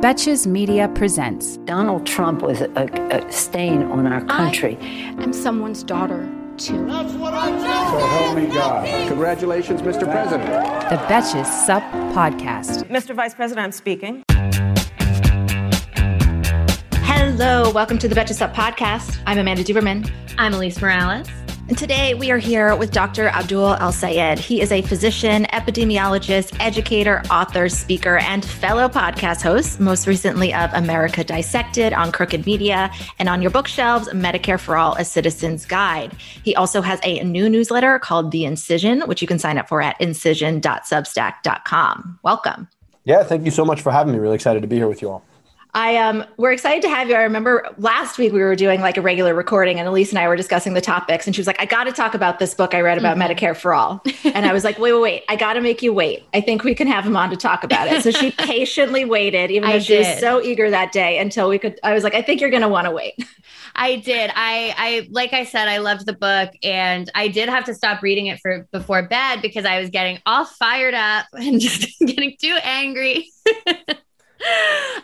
Betches Media presents Donald Trump was a, a stain on our country. I am someone's daughter, too. That's what I do. So help me God. Congratulations, Mr. President. The Betches Sup Podcast. Mr. Vice President, I'm speaking. Hello, welcome to the Betches Sup Podcast. I'm Amanda Duberman. I'm Alise Morales. Today we are here with Dr. Abdul El-Sayed. He is a physician, epidemiologist, educator, author, speaker, and fellow podcast host, most recently of America Dissected on Crooked Media and on your bookshelves, Medicare for All, A Citizen's Guide. He also has a new newsletter called The Incision, which you can sign up for at incision.substack.com. Welcome. Yeah, thank you so much for having me. Really excited to be here with you all. I um we're excited to have you. I remember last week we were doing like a regular recording and Alise and I were discussing the topics and she was like, I gotta talk about this book I read about mm-hmm. Medicare for all. And I was like, wait, wait, wait, I gotta make you wait. I think we can have him on to talk about it. So she patiently waited, even though I she did. was so eager that day until we could I was like, I think you're gonna want to wait. I did. I I like I said, I loved the book and I did have to stop reading it for before bed because I was getting all fired up and just getting too angry.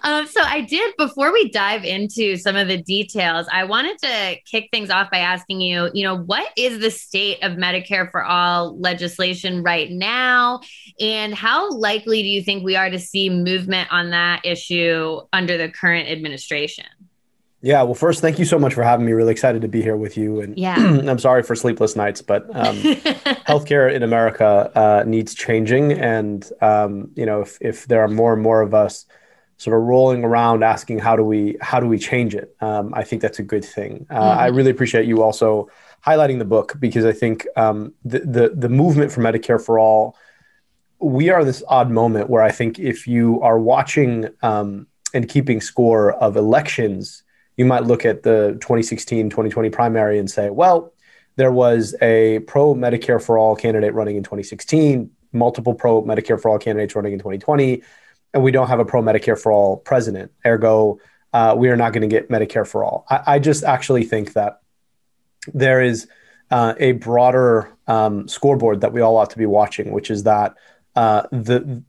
um, so I did before we dive into some of the details, I wanted to kick things off by asking you, you know, what is the state of Medicare for all legislation right now? And how likely do you think we are to see movement on that issue under the current administration? Yeah, well, first, thank you so much for having me. Really excited to be here with you. And yeah, I'm sorry for sleepless nights, but um, healthcare in America uh, needs changing. And um, you know, if if there are more and more of us sort of rolling around asking how do we how do we change it um, i think that's a good thing uh, mm-hmm. i really appreciate you also highlighting the book because i think um, the, the, the movement for medicare for all we are this odd moment where i think if you are watching um, and keeping score of elections you might look at the 2016 2020 primary and say well there was a pro medicare for all candidate running in 2016 multiple pro medicare for all candidates running in 2020 and we don't have a pro Medicare for all president. Ergo, uh, we are not going to get Medicare for all. I, I, just actually think that there is uh, a broader um, scoreboard that we all ought to be watching, which is that uh, the,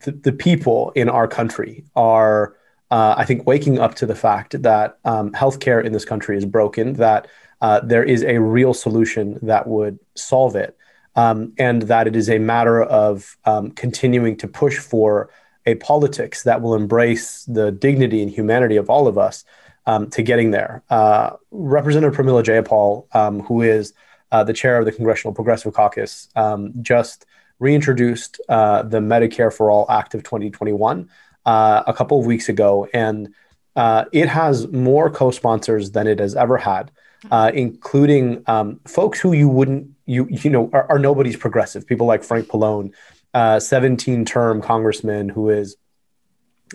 the, the people in our country are, uh, I think, waking up to the fact that um, healthcare in this country is broken. That uh, there is a real solution that would solve it, um, and that it is a matter of um, continuing to push for a politics that will embrace the dignity and humanity of all of us um, to getting there. Uh, Representative Pramila Jayapal, um, who is uh, the chair of the Congressional Progressive Caucus, um, just reintroduced uh, the Medicare for All Act of 2021 uh, a couple of weeks ago, and uh, it has more co-sponsors than it has ever had, uh, including um, folks who you wouldn't you you know are, are nobody's progressive people like Frank Pallone 17 term congressman who is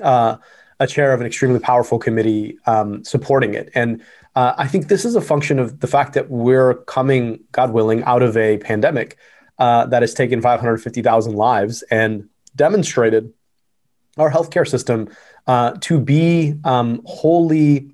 uh, a chair of an extremely powerful committee um, supporting it. And uh, I think this is a function of the fact that we're coming, God willing, out of a pandemic uh, that has taken 550,000 lives and demonstrated our healthcare system uh, to be um, wholly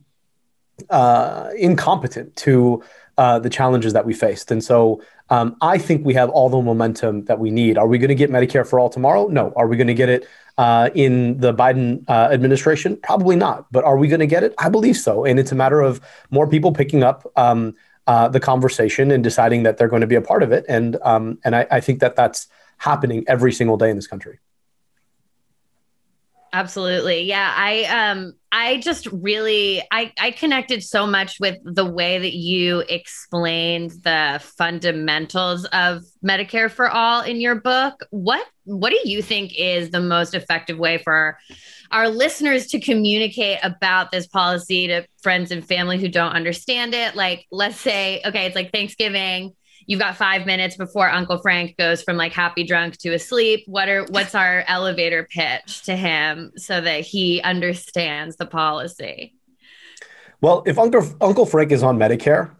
uh, incompetent to the challenges that we faced. And so um, I think we have all the momentum that we need. Are we going to get Medicare for all tomorrow? No. Are we going to get it uh, in the Biden uh, administration? Probably not. But are we going to get it? I believe so. And it's a matter of more people picking up um, uh, the conversation and deciding that they're going to be a part of it. And um, and I, I think that that's happening every single day in this country. Absolutely. Yeah. I um I just really I I connected so much with the way that you explained the fundamentals of Medicare for all in your book. What what do you think is the most effective way for our, listeners to communicate about this policy to friends and family who don't understand it? Like let's say okay, it's like Thanksgiving you've got five minutes before Uncle Frank goes from like happy drunk to asleep. What are what's our elevator pitch to him so that he understands the policy? Well, if Uncle Uncle Frank is on Medicare,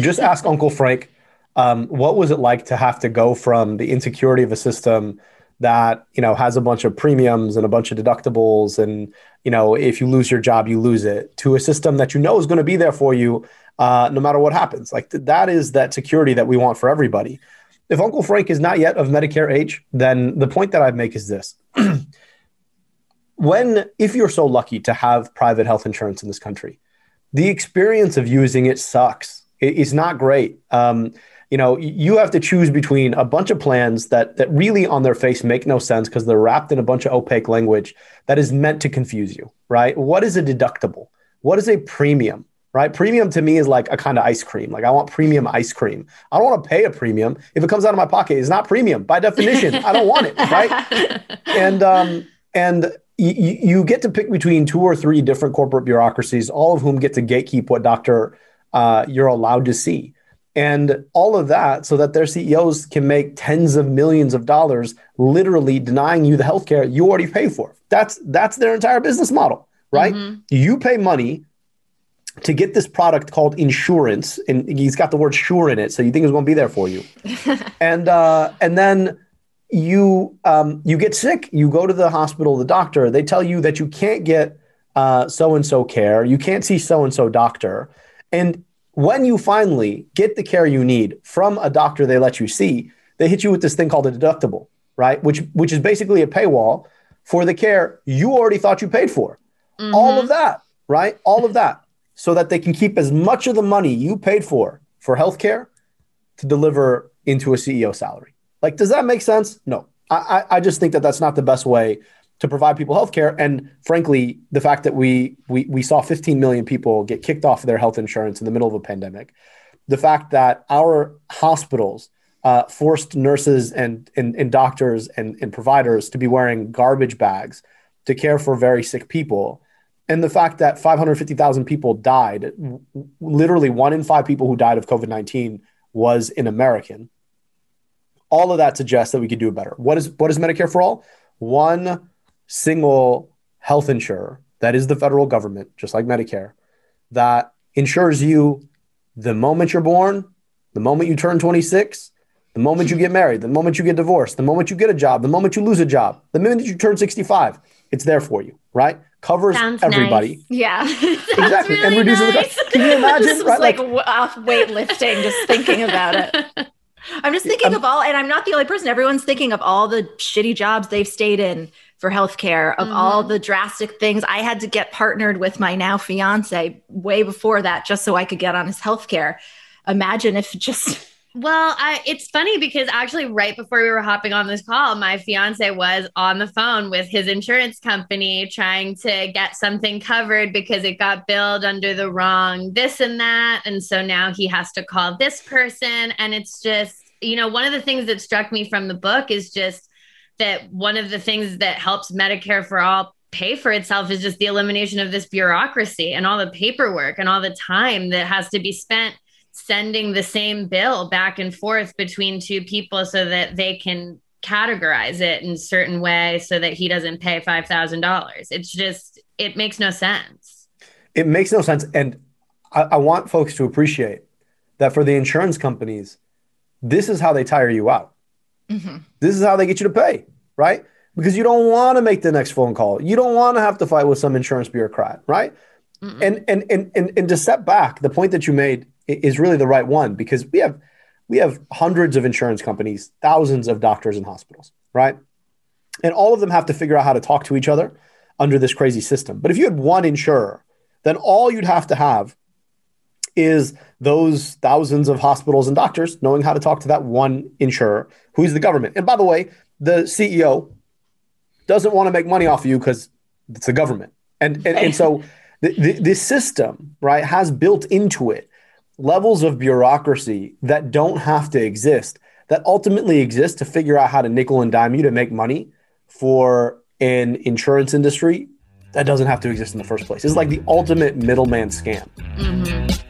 just ask Uncle Frank, um, what was it like to have to go from the insecurity of a system that you know has a bunch of premiums and a bunch of deductibles, and you know if you lose your job, you lose it, to a system that you know is going to be there for you uh, no matter what happens. Like th- that is that security that we want for everybody. If Uncle Frank is not yet of Medicare age, then the point that I'd make is this. when, if you're so lucky to have private health insurance in this country, the experience of using it sucks. It, it's not great. Um, you know, you have to choose between a bunch of plans that that really on their face make no sense because they're wrapped in a bunch of opaque language that is meant to confuse you, right? What is a deductible? What is a premium? Right? Premium to me is like a kind of ice cream. Like I want premium ice cream. I don't want to pay a premium if it comes out of my pocket. It's not premium by definition. I don't want it, right? And um, and y- you get to pick between two or three different corporate bureaucracies, all of whom get to gatekeep what doctor uh, you're allowed to see. And all of that so that their CEOs can make tens of millions of dollars literally denying you the healthcare you already pay for. That's that's their entire business model, right? Mm-hmm. You pay money to get this product called insurance, and he's got the word sure in it, so you think it's going to be there for you. and uh, and then you um, you get sick, you go to the hospital, the doctor, they tell you that you can't get so and so care, you can't see so and so doctor, and when you finally get the care you need from a doctor they let you see, they hit you with this thing called a deductible, right? Which which is basically a paywall for the care you already thought you paid for. Mm-hmm. All of that, right? All of that so that they can keep as much of the money you paid for for healthcare to deliver into a CEO salary. Like, does that make sense? No. I, I just think that that's not the best way to provide people healthcare. And frankly, the fact that we, we, we saw 15 million people get kicked off their health insurance in the middle of a pandemic, the fact that our hospitals uh, forced nurses and, and, and doctors and, and providers to be wearing garbage bags to care for very sick people and the fact that 550,000 people died, literally one in five people who died of COVID 19 was an American. All of that suggests that we could do better. What is what is Medicare for all? One single health insurer that is the federal government, just like Medicare, that insures you the moment you're born, the moment you turn 26, the moment you get married, the moment you get divorced, the moment you get a job, the moment you lose a job, the minute you turn 65, it's there for you, right? Covers Sounds everybody. Nice. Yeah, exactly, really and reduces nice. the cost. Can you imagine? this right? like, like off weightlifting, just thinking about it. I'm just thinking um, of all, and I'm not the only person. Everyone's thinking of all the shitty jobs they've stayed in for healthcare, of mm-hmm. all the drastic things. I had to get partnered with my now fiance way before that just so I could get on his healthcare. Imagine if just well, I, it's funny because actually, right before we were hopping on this call, my fiance was on the phone with his insurance company trying to get something covered because it got billed under the wrong this and that. And so now he has to call this person. And it's just, you know, one of the things that struck me from the book is just that one of the things that helps Medicare for all pay for itself is just the elimination of this bureaucracy and all the paperwork and all the time that has to be spent sending the same bill back and forth between two people so that they can categorize it in certain way so that he doesn't pay $5,000. It's just, it makes no sense. It makes no sense. And I, I, want folks to appreciate that for the insurance companies, this is how they tire you out. Mm-hmm. This is how they get you to pay, right? Because you don't want to make the next phone call. You don't want to have to fight with some insurance bureaucrat, right? And, and and and and to step back, the point that you made is really the right one because we have we have hundreds of insurance companies, thousands of doctors and hospitals, right? And all of them have to figure out how to talk to each other under this crazy system. But if you had one insurer, then all you'd have to have is those thousands of hospitals and doctors knowing how to talk to that one insurer who's the government. And by the way, the CEO doesn't want to make money off of you because It's the government. And, and, and so the, the, this system, right, has built into it levels of bureaucracy that don't have to exist, that ultimately exist to figure out how to nickel and dime you to make money for an insurance industry that doesn't have to exist in the first place. It's like the ultimate middleman scam. Mm-hmm.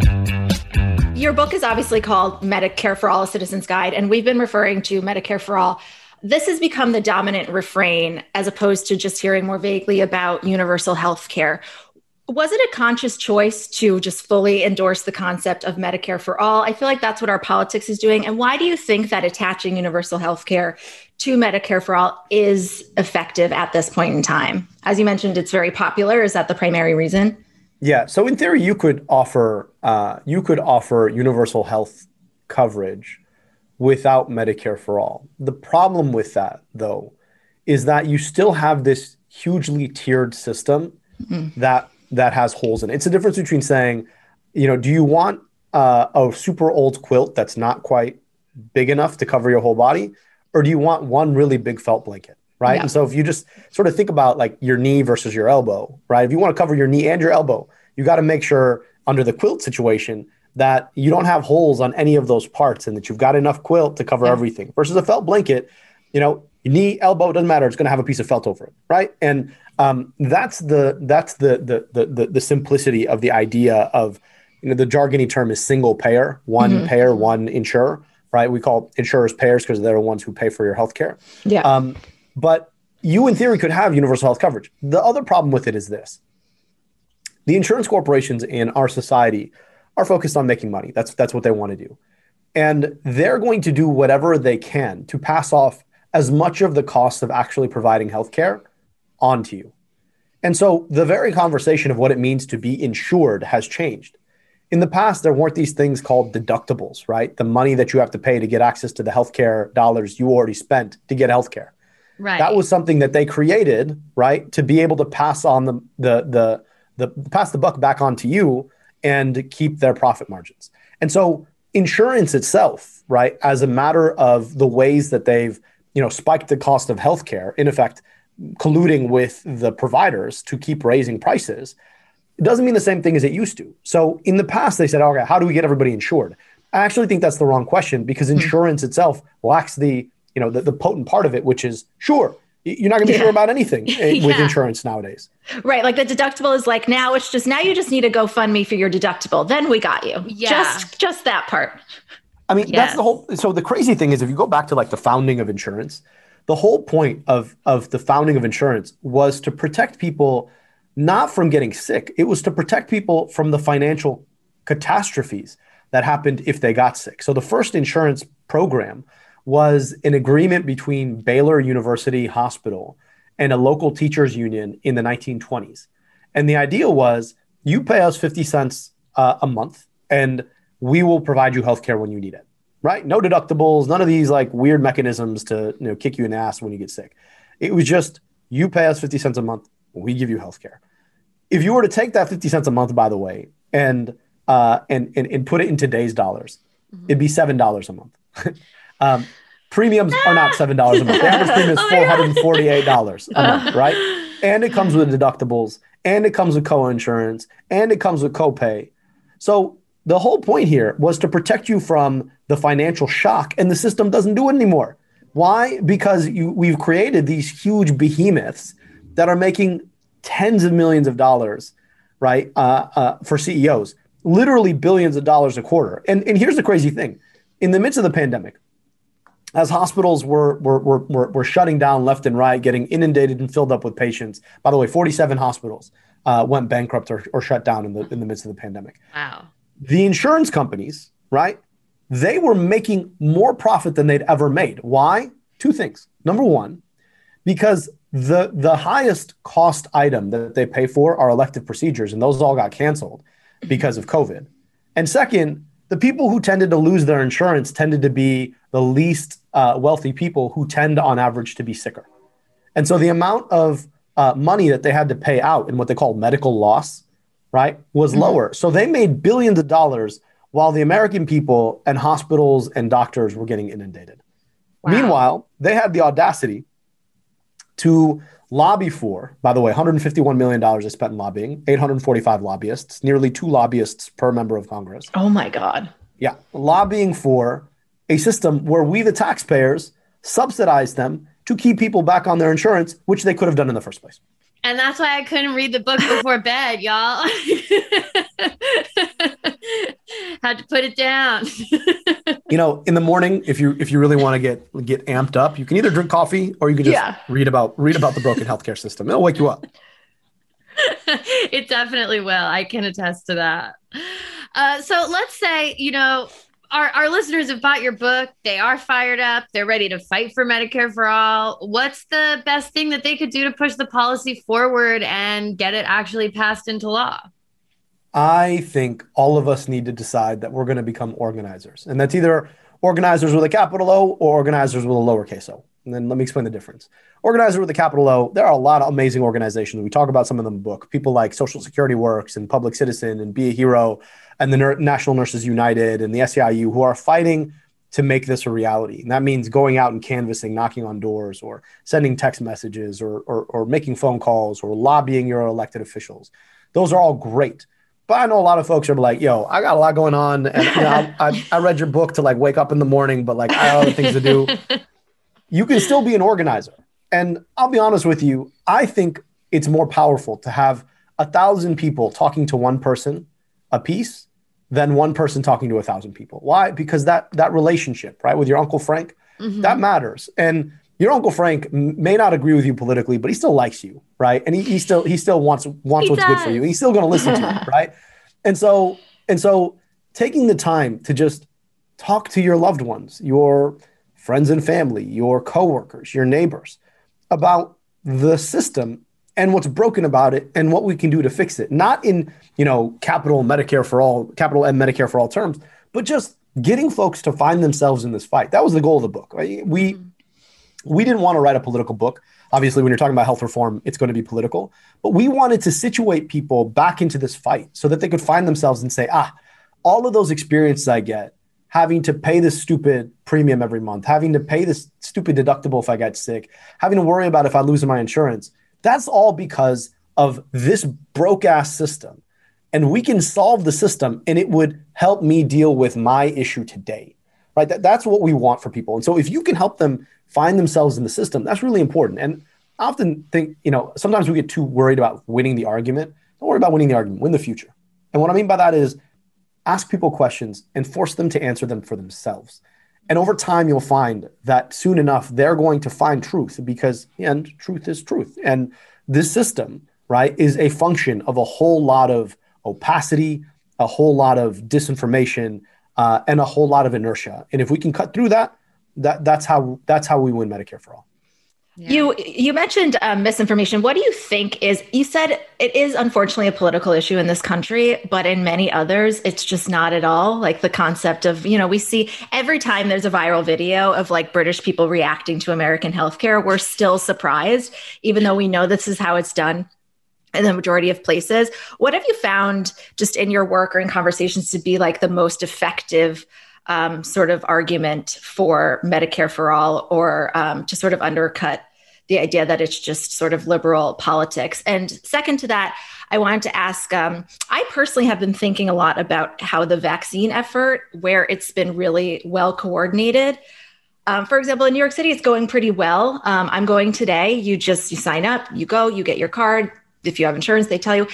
Your book is obviously called Medicare for All, a Citizen's Guide, and we've been referring to Medicare for All. This has become the dominant refrain as opposed to just hearing more vaguely about universal health care. Was it a conscious choice to just fully endorse the concept of Medicare for all? I feel like that's what our politics is doing. And why do you think that attaching universal health care to Medicare for all is effective at this point in time? As you mentioned, it's very popular. Is that the primary reason? Yeah. So in theory, you could offer uh, you could offer universal health coverage without Medicare for all. The problem with that, though, is that you still have this hugely tiered system mm-hmm. that that has holes in it. It's the difference between saying, you know, do you want uh, a super old quilt that's not quite big enough to cover your whole body, or do you want one really big felt blanket? Right? Yeah. And so if you just sort of think about like your knee versus your elbow, right? If you want to cover your knee and your elbow, you got to make sure under the quilt situation that you don't have holes on any of those parts and that you've got enough quilt to cover yeah. everything. Versus a felt blanket, you know, your knee, elbow, doesn't matter. It's going to have a piece of felt over it, right? And um, that's the that's the, the the the the simplicity of the idea of you know the jargony term is single payer, one mm-hmm. payer, one insurer, right? We call insurers payers because they're the ones who pay for your health care. Yeah. Um, but you, in theory, could have universal health coverage. The other problem with it is this the insurance corporations in our society are focused on making money. That's, that's what they want to do. And they're going to do whatever they can to pass off as much of the cost of actually providing healthcare onto you. And so the very conversation of what it means to be insured has changed. In the past, there weren't these things called deductibles, right? The money that you have to pay to get access to the healthcare dollars you already spent to get healthcare. Right. That was something that they created, right, to be able to pass on the the the the pass the buck back on to you and keep their profit margins. And so insurance itself, right, as a matter of the ways that they've you know spiked the cost of healthcare, in effect, colluding with the providers to keep raising prices. it doesn't mean the same thing as it used to. So in the past, they said, okay, how do we get everybody insured? I actually think that's the wrong question because hmm. insurance itself lacks the, you know, the, the potent part of it, which is sure, you're not going to be yeah. sure about anything eh, yeah. with insurance nowadays. Right. Like the deductible is like now it's just now you just need a GoFundMe for your deductible. Then we got you. Yeah. Just just that part. I mean, yes. that's the whole so the crazy thing is if you go back to like the founding of insurance, the whole point of of the founding of insurance was to protect people not from getting sick. It was to protect people from the financial catastrophes that happened if they got sick. So the first insurance program was an agreement between Baylor University Hospital and a local teachers union in the 1920s. And the idea was you pay us 50 cents uh, a month and we will provide you healthcare when you need it. Right? No deductibles, none of these like weird mechanisms to, you know, kick you in the ass when you get sick. It was just you pay us 50 cents a month, we give you healthcare. If you were to take that 50 cents a month by the way and uh, and, and and put it in today's dollars, mm-hmm. it'd be $7 a month. Um, premiums are not seven dollars a month. The average premium is oh four hundred and forty-eight dollars a month, right? And it comes with deductibles, and it comes with co-insurance, and it comes with copay. So the whole point here was to protect you from the financial shock, and the system doesn't do it anymore. Why? Because you, we've created these huge behemoths that are making tens of millions of dollars, right, uh, uh, for CEOs, literally billions of dollars a quarter. And, and here's the crazy thing: in the midst of the pandemic, as hospitals were, were, were, were, shutting down left and right, getting inundated and filled up with patients. By the way, 47 hospitals uh, went bankrupt or, or shut down in the, in the midst of the pandemic. Wow. The insurance companies, right? They were making more profit than they'd ever made. Why? Two things. Number one, because the, the highest cost item that they pay for are elective procedures, and those all got canceled because of COVID. And second, the people who tended to lose their insurance tended to be the least uh, wealthy people who tend on average to be sicker. And so the amount of uh, money that they had to pay out in what they call medical loss, right, was mm-hmm. lower. So they made billions of dollars while the American people and hospitals and doctors were getting inundated. Wow. Meanwhile, they had the audacity to lobby for, by the way, $151 million they spent in lobbying, 845 lobbyists, nearly two lobbyists per member of Congress. Oh my God. Yeah, lobbying for a system where we, the taxpayers, subsidize them to keep people back on their insurance, which they could have done in the first place. And that's why I couldn't read the book before bed, y'all. Had to put it down. you know, in the morning, if you if you really want to get get amped up, you can either drink coffee or you can just yeah. read about read about the broken healthcare system. It'll wake you up. it definitely will. I can attest to that. Uh, so let's say, you know, our, our listeners have bought your book. They are fired up. They're ready to fight for Medicare for all. What's the best thing that they could do to push the policy forward and get it actually passed into law? I think all of us need to decide that we're going to become organizers. And that's either organizers with a capital O or organizers with a lowercase o. And then let me explain the difference. Organizer with a capital O, there are a lot of amazing organizations. We talk about some of them in the book. People like Social Security Works and Public Citizen and Be a Hero and the Ner- National Nurses United and the SEIU who are fighting to make this a reality. And that means going out and canvassing, knocking on doors, or sending text messages, or, or, or making phone calls, or lobbying your elected officials. Those are all great. But I know a lot of folks are like, yo, I got a lot going on. And you know, I, I, I read your book to like wake up in the morning, but like I have other things to do. You can still be an organizer. And I'll be honest with you, I think it's more powerful to have a thousand people talking to one person a piece than one person talking to a thousand people. Why? Because that that relationship, right, with your Uncle Frank, mm-hmm. that matters. And your Uncle Frank may not agree with you politically, but he still likes you, right? And he, he still he still wants wants he what's does. good for you. He's still going to listen to you, right? And so and so taking the time to just talk to your loved ones, your friends and family, your coworkers, your neighbors about the system and what's broken about it and what we can do to fix it. Not in, you know, capital Medicare for all, capital and Medicare for all terms, but just getting folks to find themselves in this fight. That was the goal of the book. Right? We mm-hmm. we didn't want to write a political book. Obviously, when you're talking about health reform, it's going to be political. But we wanted to situate people back into this fight so that they could find themselves and say, ah, all of those experiences I get, having to pay this stupid premium every month, having to pay this stupid deductible if I get sick, having to worry about if I lose my insurance, that's all because of this broke ass system. And we can solve the system and it would help me deal with my issue today right? That, that's what we want for people. And so if you can help them find themselves in the system that's really important. And i often think you know sometimes we get too worried about winning the argument. Don't worry about winning the argument. Win the future. And what i mean by that is ask people questions and force them to answer them for themselves and over time you'll find that soon enough they're going to find truth because and truth is truth and this system right is a function of a whole lot of opacity, a whole lot of disinformation, uh, and a whole lot of inertia. And if we can cut through that, that that's how that's how we win Medicare for all. Yeah. You you mentioned um, misinformation. What do you think is? You said it is unfortunately a political issue in this country, but in many others, it's just not at all. Like the concept of you know we see every time there's a viral video of like British people reacting to American healthcare, we're still surprised, even though we know this is how it's done in the majority of places. What have you found just in your work or in conversations to be like the most effective um, sort of argument for Medicare for all or um, to sort of undercut the idea that it's just sort of liberal politics? And second to that, I wanted to ask um, I personally have been thinking a lot about how the vaccine effort, where it's been really well coordinated, um, for example, in New York City, it's going pretty well. Um, I'm going today. You just you sign up, you go, you get your card if you have insurance, they tell you.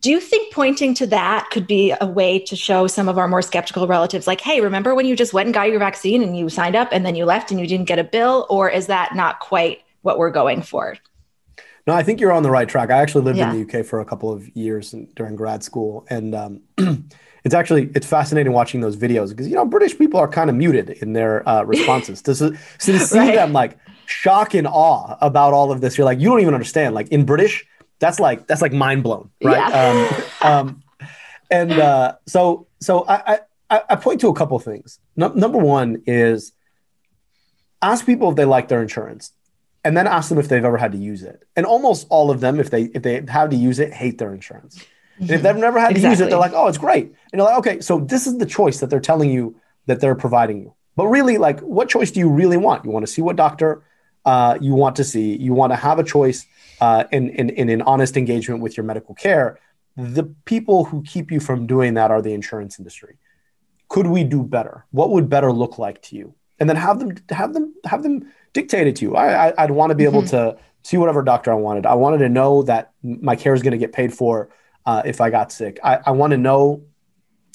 Do you think pointing to that could be a way to show some of our more skeptical relatives, like, hey, remember when you just went and got your vaccine and you signed up and then you left and you didn't get a bill? Or is that not quite what we're going for? No, I think you're on the right track. I actually lived yeah. in the UK for a couple of years during grad school, and um, it's actually it's fascinating watching those videos because you know British people are kind of muted in their uh, responses. to, so to see right. them like shock and awe about all of this, you're like you don't even understand. Like in British, that's like that's like mind blown, right? Yeah. Um, um, and uh, so so I, I, I point to a couple things. No, number one is ask people if they like their insurance, and then ask them if they've ever had to use it. And almost all of them, if they if they have to use it, hate their insurance. And if they've never had exactly. to use it, they're like, oh, it's great. And you're like, okay, so this is the choice that they're telling you that they're providing you. But really, like, what choice do you really want? You want to see what doctor uh, you want to see. You want to have a choice uh, in, in, in an honest engagement with your medical care. The people who keep you from doing that are the insurance industry. Could we do better? What would better look like to you? And then have them have them have them dictated to you. I, I would want to be able mm-hmm. to see whatever doctor I wanted. I wanted to know that my care is going to get paid for uh, if I got sick. I, I want to know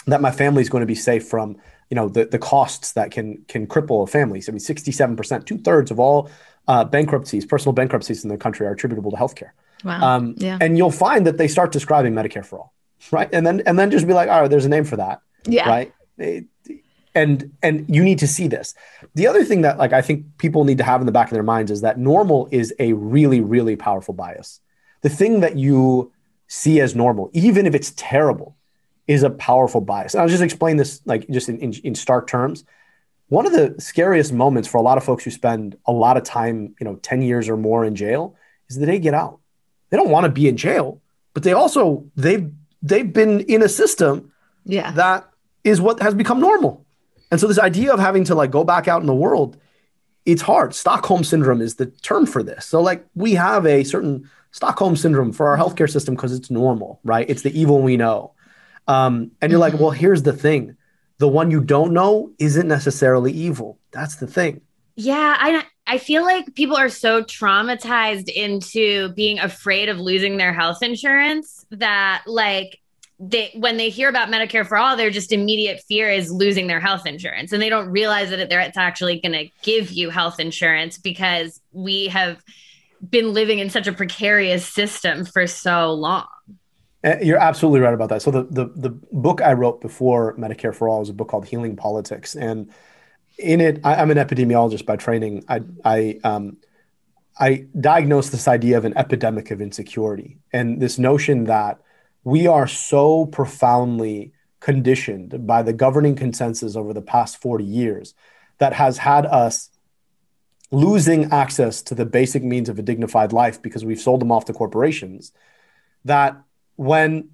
that my family is going to be safe from you know the, the costs that can can cripple a family. So I mean, sixty seven percent, two thirds of all uh, bankruptcies, personal bankruptcies in the country are attributable to healthcare. Wow. Um, yeah. And you'll find that they start describing Medicare for all, right? And then and then just be like, all right, there's a name for that, yeah. right? And and you need to see this. The other thing that like I think people need to have in the back of their minds is that normal is a really really powerful bias. The thing that you see as normal, even if it's terrible, is a powerful bias. And I'll just explain this like just in, in, in stark terms one of the scariest moments for a lot of folks who spend a lot of time, you know, 10 years or more in jail is the day get out. They don't want to be in jail, but they also they've they've been in a system yeah. that is what has become normal. And so this idea of having to like go back out in the world, it's hard. Stockholm syndrome is the term for this. So like we have a certain Stockholm syndrome for our healthcare system because it's normal, right? It's the evil we know. Um, and you're mm-hmm. like, well, here's the thing the one you don't know isn't necessarily evil. That's the thing. Yeah, I I feel like people are so traumatized into being afraid of losing their health insurance that like they when they hear about Medicare for all, their just immediate fear is losing their health insurance, and they don't realize that it's actually going to give you health insurance because we have been living in such a precarious system for so long. Uh, you're absolutely right about that. So the, the the book I wrote before Medicare for All was a book called Healing Politics, and in it, I, am an epidemiologist by training. I I um, I diagnosed this idea of an epidemic of insecurity and this notion that we are so profoundly conditioned by the governing consensus over the past 40 years that has had us losing access to the basic means of a dignified life because we've sold them off to corporations that when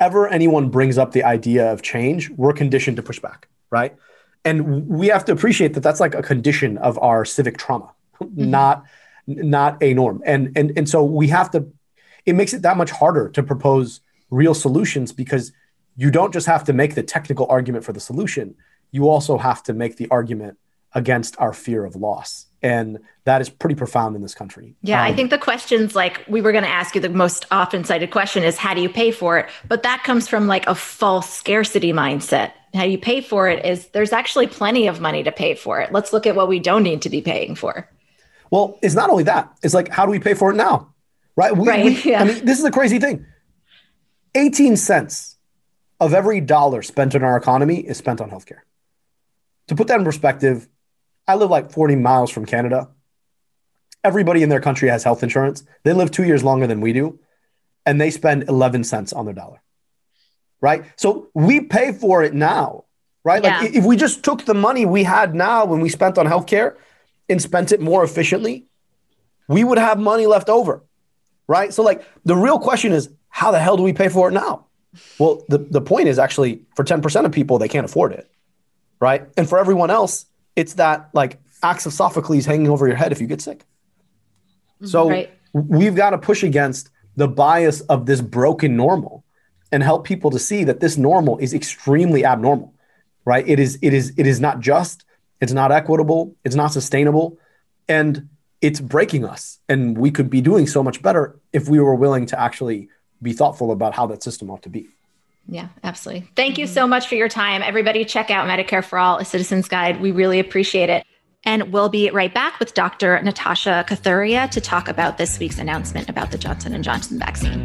ever anyone brings up the idea of change, we're conditioned to push back, right? And we have to appreciate that that's like a condition of our civic trauma, mm-hmm. not not a norm. And and and so we have to. It makes it that much harder to propose real solutions because you don't just have to make the technical argument for the solution, you also have to make the argument against our fear of loss. And that is pretty profound in this country. Yeah, um, I think the questions like we were going to ask you the most often cited question is how do you pay for it? But that comes from like a false scarcity mindset. How you pay for it is there's actually plenty of money to pay for it. Let's look at what we don't need to be paying for. Well, it's not only that. It's like how do we pay for it now? Right? We, right. We, yeah. I mean, this is a crazy thing. 18 cents of every dollar spent in our economy is spent on healthcare. To put that in perspective, I live like 40 miles from Canada. Everybody in their country has health insurance. They live two years longer than we do, and they spend 11 cents on their dollar. Right. So we pay for it now. Right. Yeah. Like if we just took the money we had now when we spent on healthcare and spent it more efficiently, we would have money left over. Right. So, like, the real question is how the hell do we pay for it now? Well, the, the point is actually for 10% of people, they can't afford it. Right. And for everyone else, it's that like axe of Sophocles hanging over your head if you get sick. Mm-hmm. So right. we've got to push against the bias of this broken normal and help people to see that this normal is extremely abnormal. Right. It is, it is, it is not just, it's not equitable, it's not sustainable, and it's breaking us. And we could be doing so much better if we were willing to actually be thoughtful about how that system ought to be. Yeah, absolutely. Thank you so much for your time. Everybody, check out Medicare for All, a citizen's guide. We really appreciate it. And we'll be right back with Dr. Natasha Kathuria to talk about this week's announcement about the Johnson & Johnson vaccine.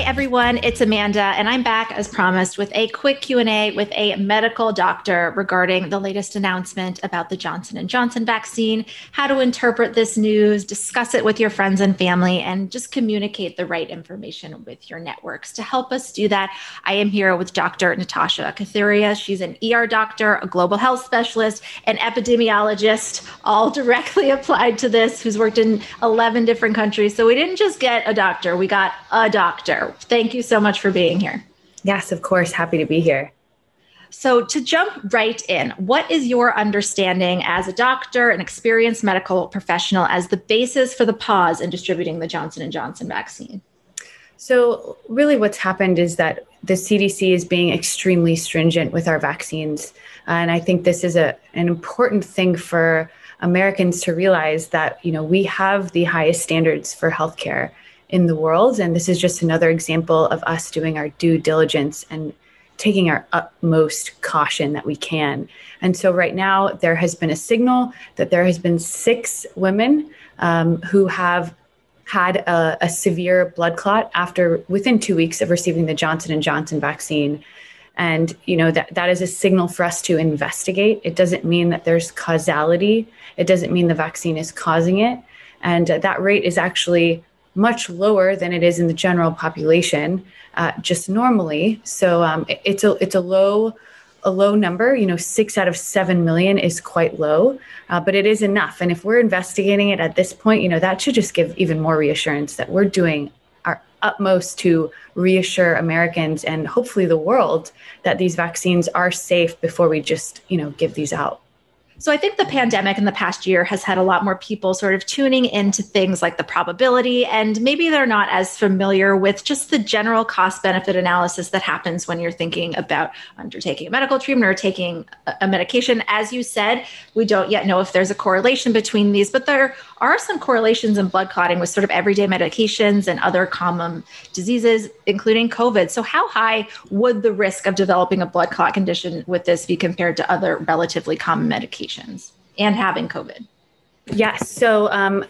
Hi everyone, it's Amanda and I'm back as promised with a quick Q&A with a medical doctor regarding the latest announcement about the Johnson & Johnson vaccine, how to interpret this news, discuss it with your friends and family and just communicate the right information with your networks. To help us do that, I am here with Dr. Natasha Kathuria. She's an ER doctor, a global health specialist, an epidemiologist, all directly applied to this who's worked in 11 different countries. So we didn't just get a doctor, we got a doctor. Thank you so much for being here. Yes, of course. Happy to be here. So, to jump right in, what is your understanding as a doctor, an experienced medical professional, as the basis for the pause in distributing the Johnson and Johnson vaccine? So, really, what's happened is that the CDC is being extremely stringent with our vaccines, and I think this is a an important thing for Americans to realize that you know we have the highest standards for healthcare in the world. And this is just another example of us doing our due diligence and taking our utmost caution that we can. And so, right now, there has been a signal that there has been six women um, who have had a, a, severe blood clot after within two weeks of receiving the Johnson and Johnson vaccine. And you know that that is a signal for us to investigate. It doesn't mean that there's causality. It doesn't mean the vaccine is causing it. And uh, that rate is actually much lower than it is in the general population, uh, just normally. So um, it, it's a it's a low a low number. You know, six out of seven million is quite low, uh, but it is enough. And if we're investigating it at this point, you know, that should just give even more reassurance that we're doing our utmost to reassure Americans and hopefully the world that these vaccines are safe before we just you know give these out. So I think the pandemic in the past year has had a lot more people sort of tuning into things like the probability, and maybe they're not as familiar with just the general cost benefit analysis that happens when you're thinking about undertaking a medical treatment or taking a medication. As you said, we don't yet know if there's a correlation between these, but there are some correlations in blood clotting with sort of everyday medications and other common diseases, including COVID. So, how high would the risk of developing a blood clot condition with this be compared to other relatively common medications and having COVID? Yes. So, um,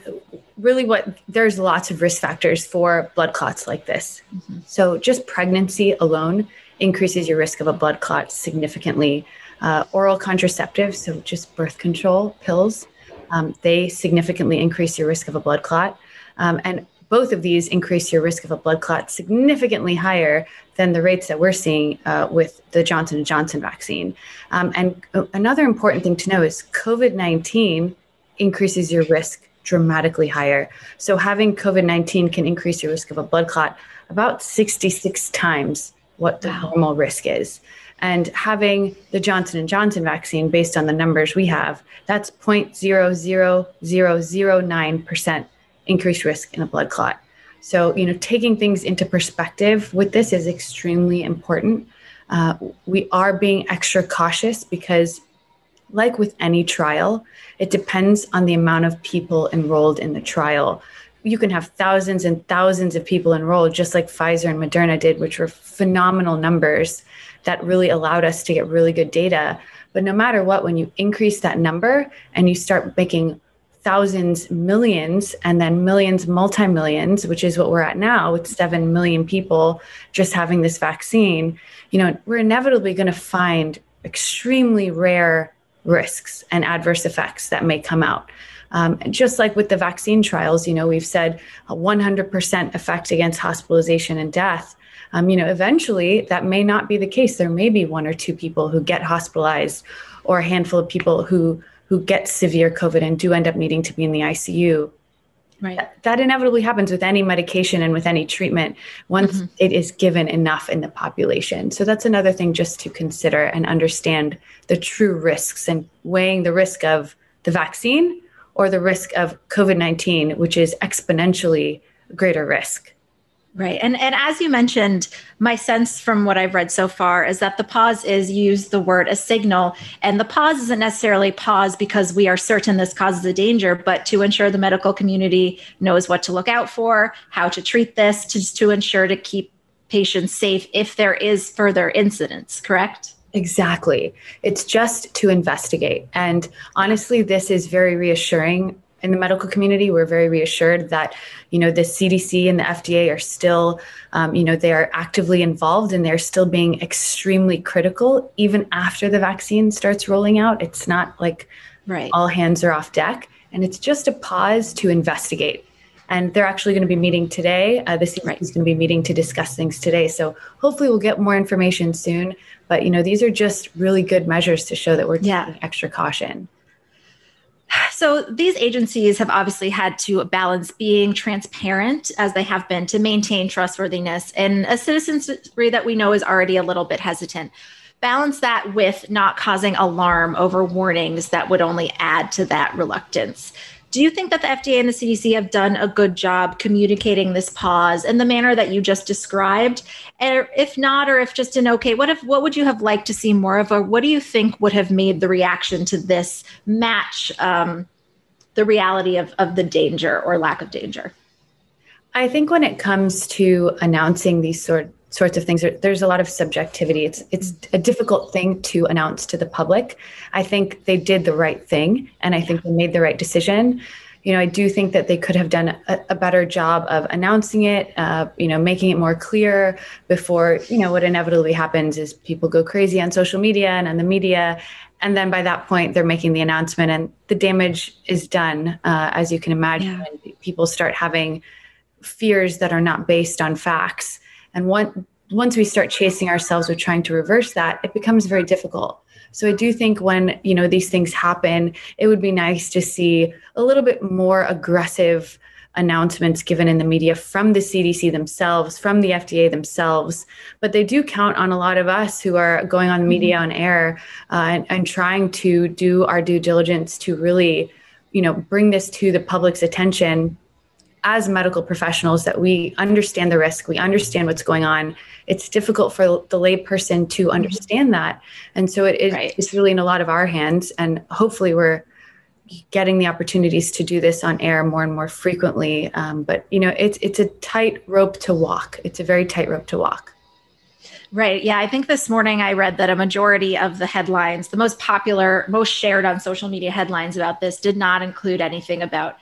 really, what there's lots of risk factors for blood clots like this. Mm-hmm. So, just pregnancy alone increases your risk of a blood clot significantly. Uh, oral contraceptives, so just birth control pills, um, they significantly increase your risk of a blood clot. Um, and both of these increase your risk of a blood clot significantly higher than the rates that we're seeing uh, with the Johnson & Johnson vaccine. Um, and uh, another important thing to know is COVID-19 increases your risk dramatically higher. So having COVID-19 can increase your risk of a blood clot about 66 times what the wow. normal risk is and having the Johnson and Johnson vaccine based on the numbers we have, that's 0.00009% increased risk in a blood clot. So, you know, taking things into perspective with this is extremely important. Uh, we are being extra cautious because, like with any trial, it depends on the amount of people enrolled in the trial. You can have thousands and thousands of people enrolled, just like Pfizer and Moderna did, which were phenomenal numbers that really allowed us to get really good data. But no matter what, when you increase that number and you start making thousands, millions, and then millions, multi millions, which is what we're at now with 7 million people just having this vaccine, you know, we're inevitably going to find extremely rare risks and adverse effects that may come out. Um, just like with the vaccine trials, you know, we've said a 100% effect against hospitalization and death um, you know, eventually that may not be the case. There may be one or two people who get hospitalized, or a handful of people who who get severe COVID and do end up needing to be in the ICU. Right. That, that inevitably happens with any medication and with any treatment once mm-hmm. it is given enough in the population. So that's another thing just to consider and understand the true risks and weighing the risk of the vaccine or the risk of COVID 19, which is exponentially greater risk. Right. And and as you mentioned, my sense from what I've read so far is that the pause is use the word a signal. And the pause isn't necessarily pause because we are certain this causes a danger, but to ensure the medical community knows what to look out for, how to treat this, to, to ensure to keep patients safe if there is further incidents, correct? Exactly. It's just to investigate. And honestly, this is very reassuring in the medical community, we're very reassured that, you know, the CDC and the FDA are still, um, you know, they are actively involved and they're still being extremely critical even after the vaccine starts rolling out. It's not like right. all hands are off deck, and it's just a pause to investigate. And they're actually going to be meeting today. Uh, the CDC right. is going to be meeting to discuss things today. So hopefully we'll get more information soon. But you know, these are just really good measures to show that we're taking yeah. extra caution. So these agencies have obviously had to balance being transparent as they have been to maintain trustworthiness and a citizenry that we know is already a little bit hesitant. Balance that with not causing alarm over warnings that would only add to that reluctance. Do you think that the FDA and the CDC have done a good job communicating this pause in the manner that you just described? And if not, or if just an okay, what if what would you have liked to see more of, or what do you think would have made the reaction to this match um, the reality of, of the danger or lack of danger? I think when it comes to announcing these sort sorts of things. There's a lot of subjectivity. It's it's a difficult thing to announce to the public. I think they did the right thing, and I think they made the right decision. You know, I do think that they could have done a, a better job of announcing it. Uh, you know, making it more clear before. You know, what inevitably happens is people go crazy on social media and on the media, and then by that point they're making the announcement, and the damage is done, uh, as you can imagine. Yeah. People start having fears that are not based on facts and one, once we start chasing ourselves with trying to reverse that, it becomes very difficult. So I do think when, you know, these things happen, it would be nice to see a little bit more aggressive announcements given in the media from the CDC themselves, from the FDA themselves. But they do count on a lot of us who are going on media mm-hmm. on air uh, and, and trying to do our due diligence to really, you know, bring this to the public's attention as medical professionals that we understand the risk, we understand what's going on. It's difficult for the layperson to mm-hmm. understand that. And so it is right. it's really in a lot of our hands. And hopefully we're getting the opportunities to do this on air more and more frequently. Um, but you know, it's it's a tight rope to walk. It's a very tight rope to walk. Right. Yeah. I think this morning I read that a majority of the headlines, the most popular, most shared on social media headlines about this, did not include anything about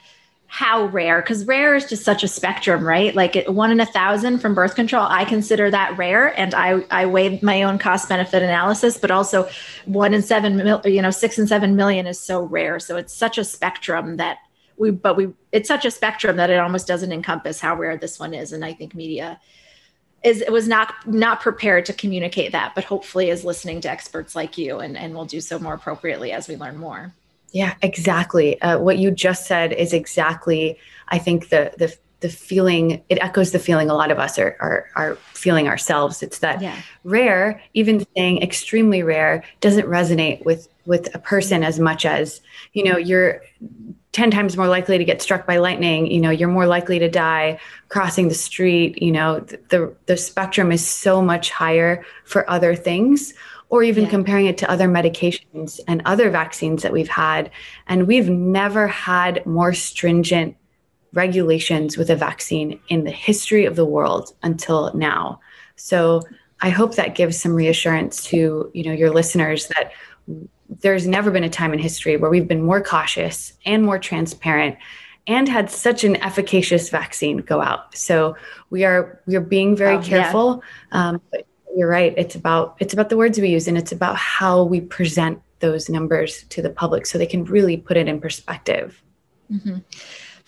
how rare because rare is just such a spectrum right? Like one in a thousand from birth control i consider that rare and i i weighed my own cost benefit analysis but also one in seven mil, you know six and seven million is so rare. So it's such a spectrum that we but we it's such a spectrum that it almost doesn't encompass how rare this one is and i think media is it was not not prepared to communicate that but hopefully is listening to experts like you and and will do so more appropriately as we learn more yeah, exactly. Uh, what you just said is exactly, I think, the the the feeling. It echoes the feeling a lot of us are are, are feeling ourselves. It's that yeah. rare, even saying extremely rare, doesn't resonate with with a person as much as you know you're 10 times more likely to get struck by lightning you know you're more likely to die crossing the street you know the the spectrum is so much higher for other things or even yeah. comparing it to other medications and other vaccines that we've had. And we've never had more stringent regulations with a vaccine in the history of the world until now. So I hope that gives some reassurance to, you know, your listeners that there's never been a time in history where we've been more cautious and more transparent and had such an efficacious vaccine go out. So we are we are being very oh, careful, yeah. um, but you're right. It's about it's about the words we use and it's about how we present those numbers to the public so they can really put it in perspective. Mm-hmm.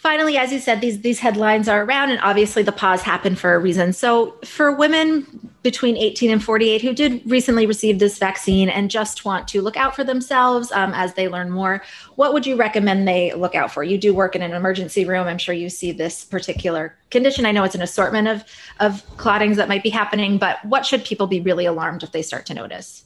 Finally, as you said, these these headlines are around, and obviously the pause happened for a reason. So, for women between 18 and 48 who did recently receive this vaccine and just want to look out for themselves um, as they learn more, what would you recommend they look out for? You do work in an emergency room. I'm sure you see this particular condition. I know it's an assortment of of clottings that might be happening, but what should people be really alarmed if they start to notice?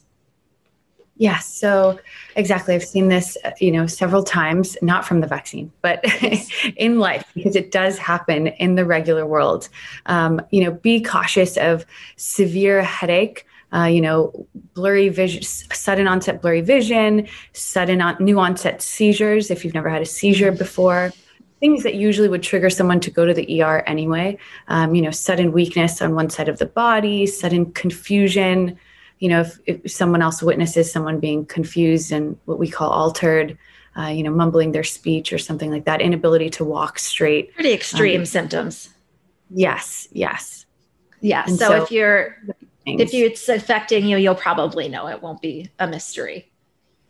Yeah, so exactly. I've seen this, uh, you know, several times, not from the vaccine, but in life, because it does happen in the regular world. Um, you know, be cautious of severe headache. Uh, you know, blurry vision, sudden onset blurry vision, sudden on, new onset seizures. If you've never had a seizure before, things that usually would trigger someone to go to the ER anyway. Um, you know, sudden weakness on one side of the body, sudden confusion, you know, if, if someone else witnesses someone being confused and what we call altered, uh, you know, mumbling their speech or something like that, inability to walk straight. Pretty extreme um, symptoms. Yes, yes. Yeah. So, so, if you're if you, it's affecting you, you'll probably know. It won't be a mystery.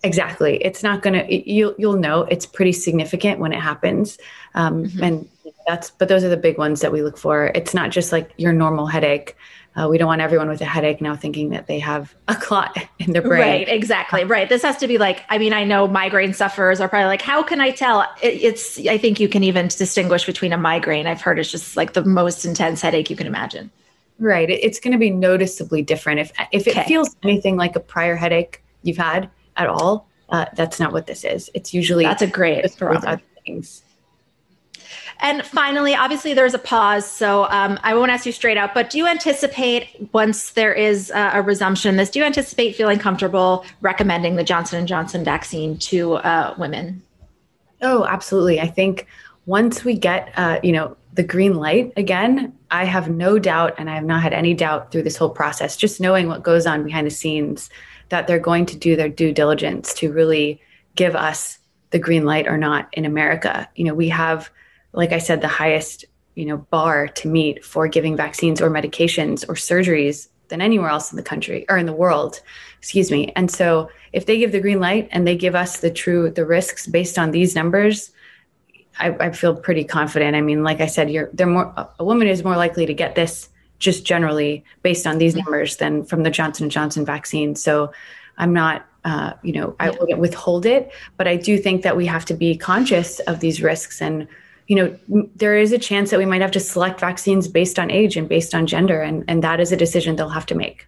Exactly. It's not going to. You'll you'll know. It's pretty significant when it happens, um, mm-hmm. and that's. But those are the big ones that we look for. It's not just like your normal headache. Uh, we don't want everyone with a headache now thinking that they have a clot in their brain. Right, exactly. Right. This has to be like, I mean, I know migraine sufferers are probably like, how can I tell? It, it's, I think you can even distinguish between a migraine. I've heard it's just like the most intense headache you can imagine. Right. It's going to be noticeably different. If, if it okay. feels anything like a prior headache you've had at all, uh, that's not what this is. It's usually that's a great other things. And finally, obviously, there's a pause. So um, I won't ask you straight out, but do you anticipate once there is a, resumption this, do you anticipate feeling comfortable recommending the Johnson & Johnson vaccine to uh, women? Oh, absolutely. I think once we get, uh, you know, the green light again, I have no doubt, and I have not had any doubt through this whole process, just knowing what goes on behind the scenes, that they're going to do their due diligence to really give us the green light or not in America. You know, we have, like I said, the highest, you know, bar to meet for giving vaccines or medications or surgeries than anywhere else in the country or in the world, excuse me. And so if they give the green light and they give us the true the risks based on these numbers, I, I feel pretty confident. I mean, like I said, you're they're more a woman is more likely to get this just generally based on these mm-hmm. numbers than from the Johnson and Johnson vaccine. So I'm not uh, you know, I wouldn't withhold it, but I do think that we have to be conscious of these risks and you know, there is a chance that we might have to select vaccines based on age and based on gender, and, and that is a decision they'll have to make.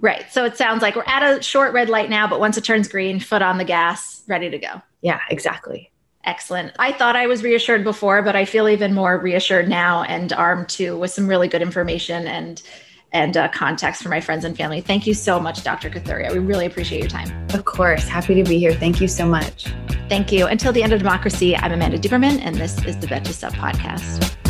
Right. So it sounds like we're at a short red light now, but once it turns green, foot on the gas, ready to go. Yeah, exactly. Excellent. I thought I was reassured before, but I feel even more reassured now and armed too with some really good information and and uh, context for my friends and family. Thank you so much, Dr. Kathuria. We really appreciate your time. Of course. Happy to be here. Thank you so much. Thank you. Until the end of democracy, I'm Amanda Duberman, and this is the Betches Sup podcast.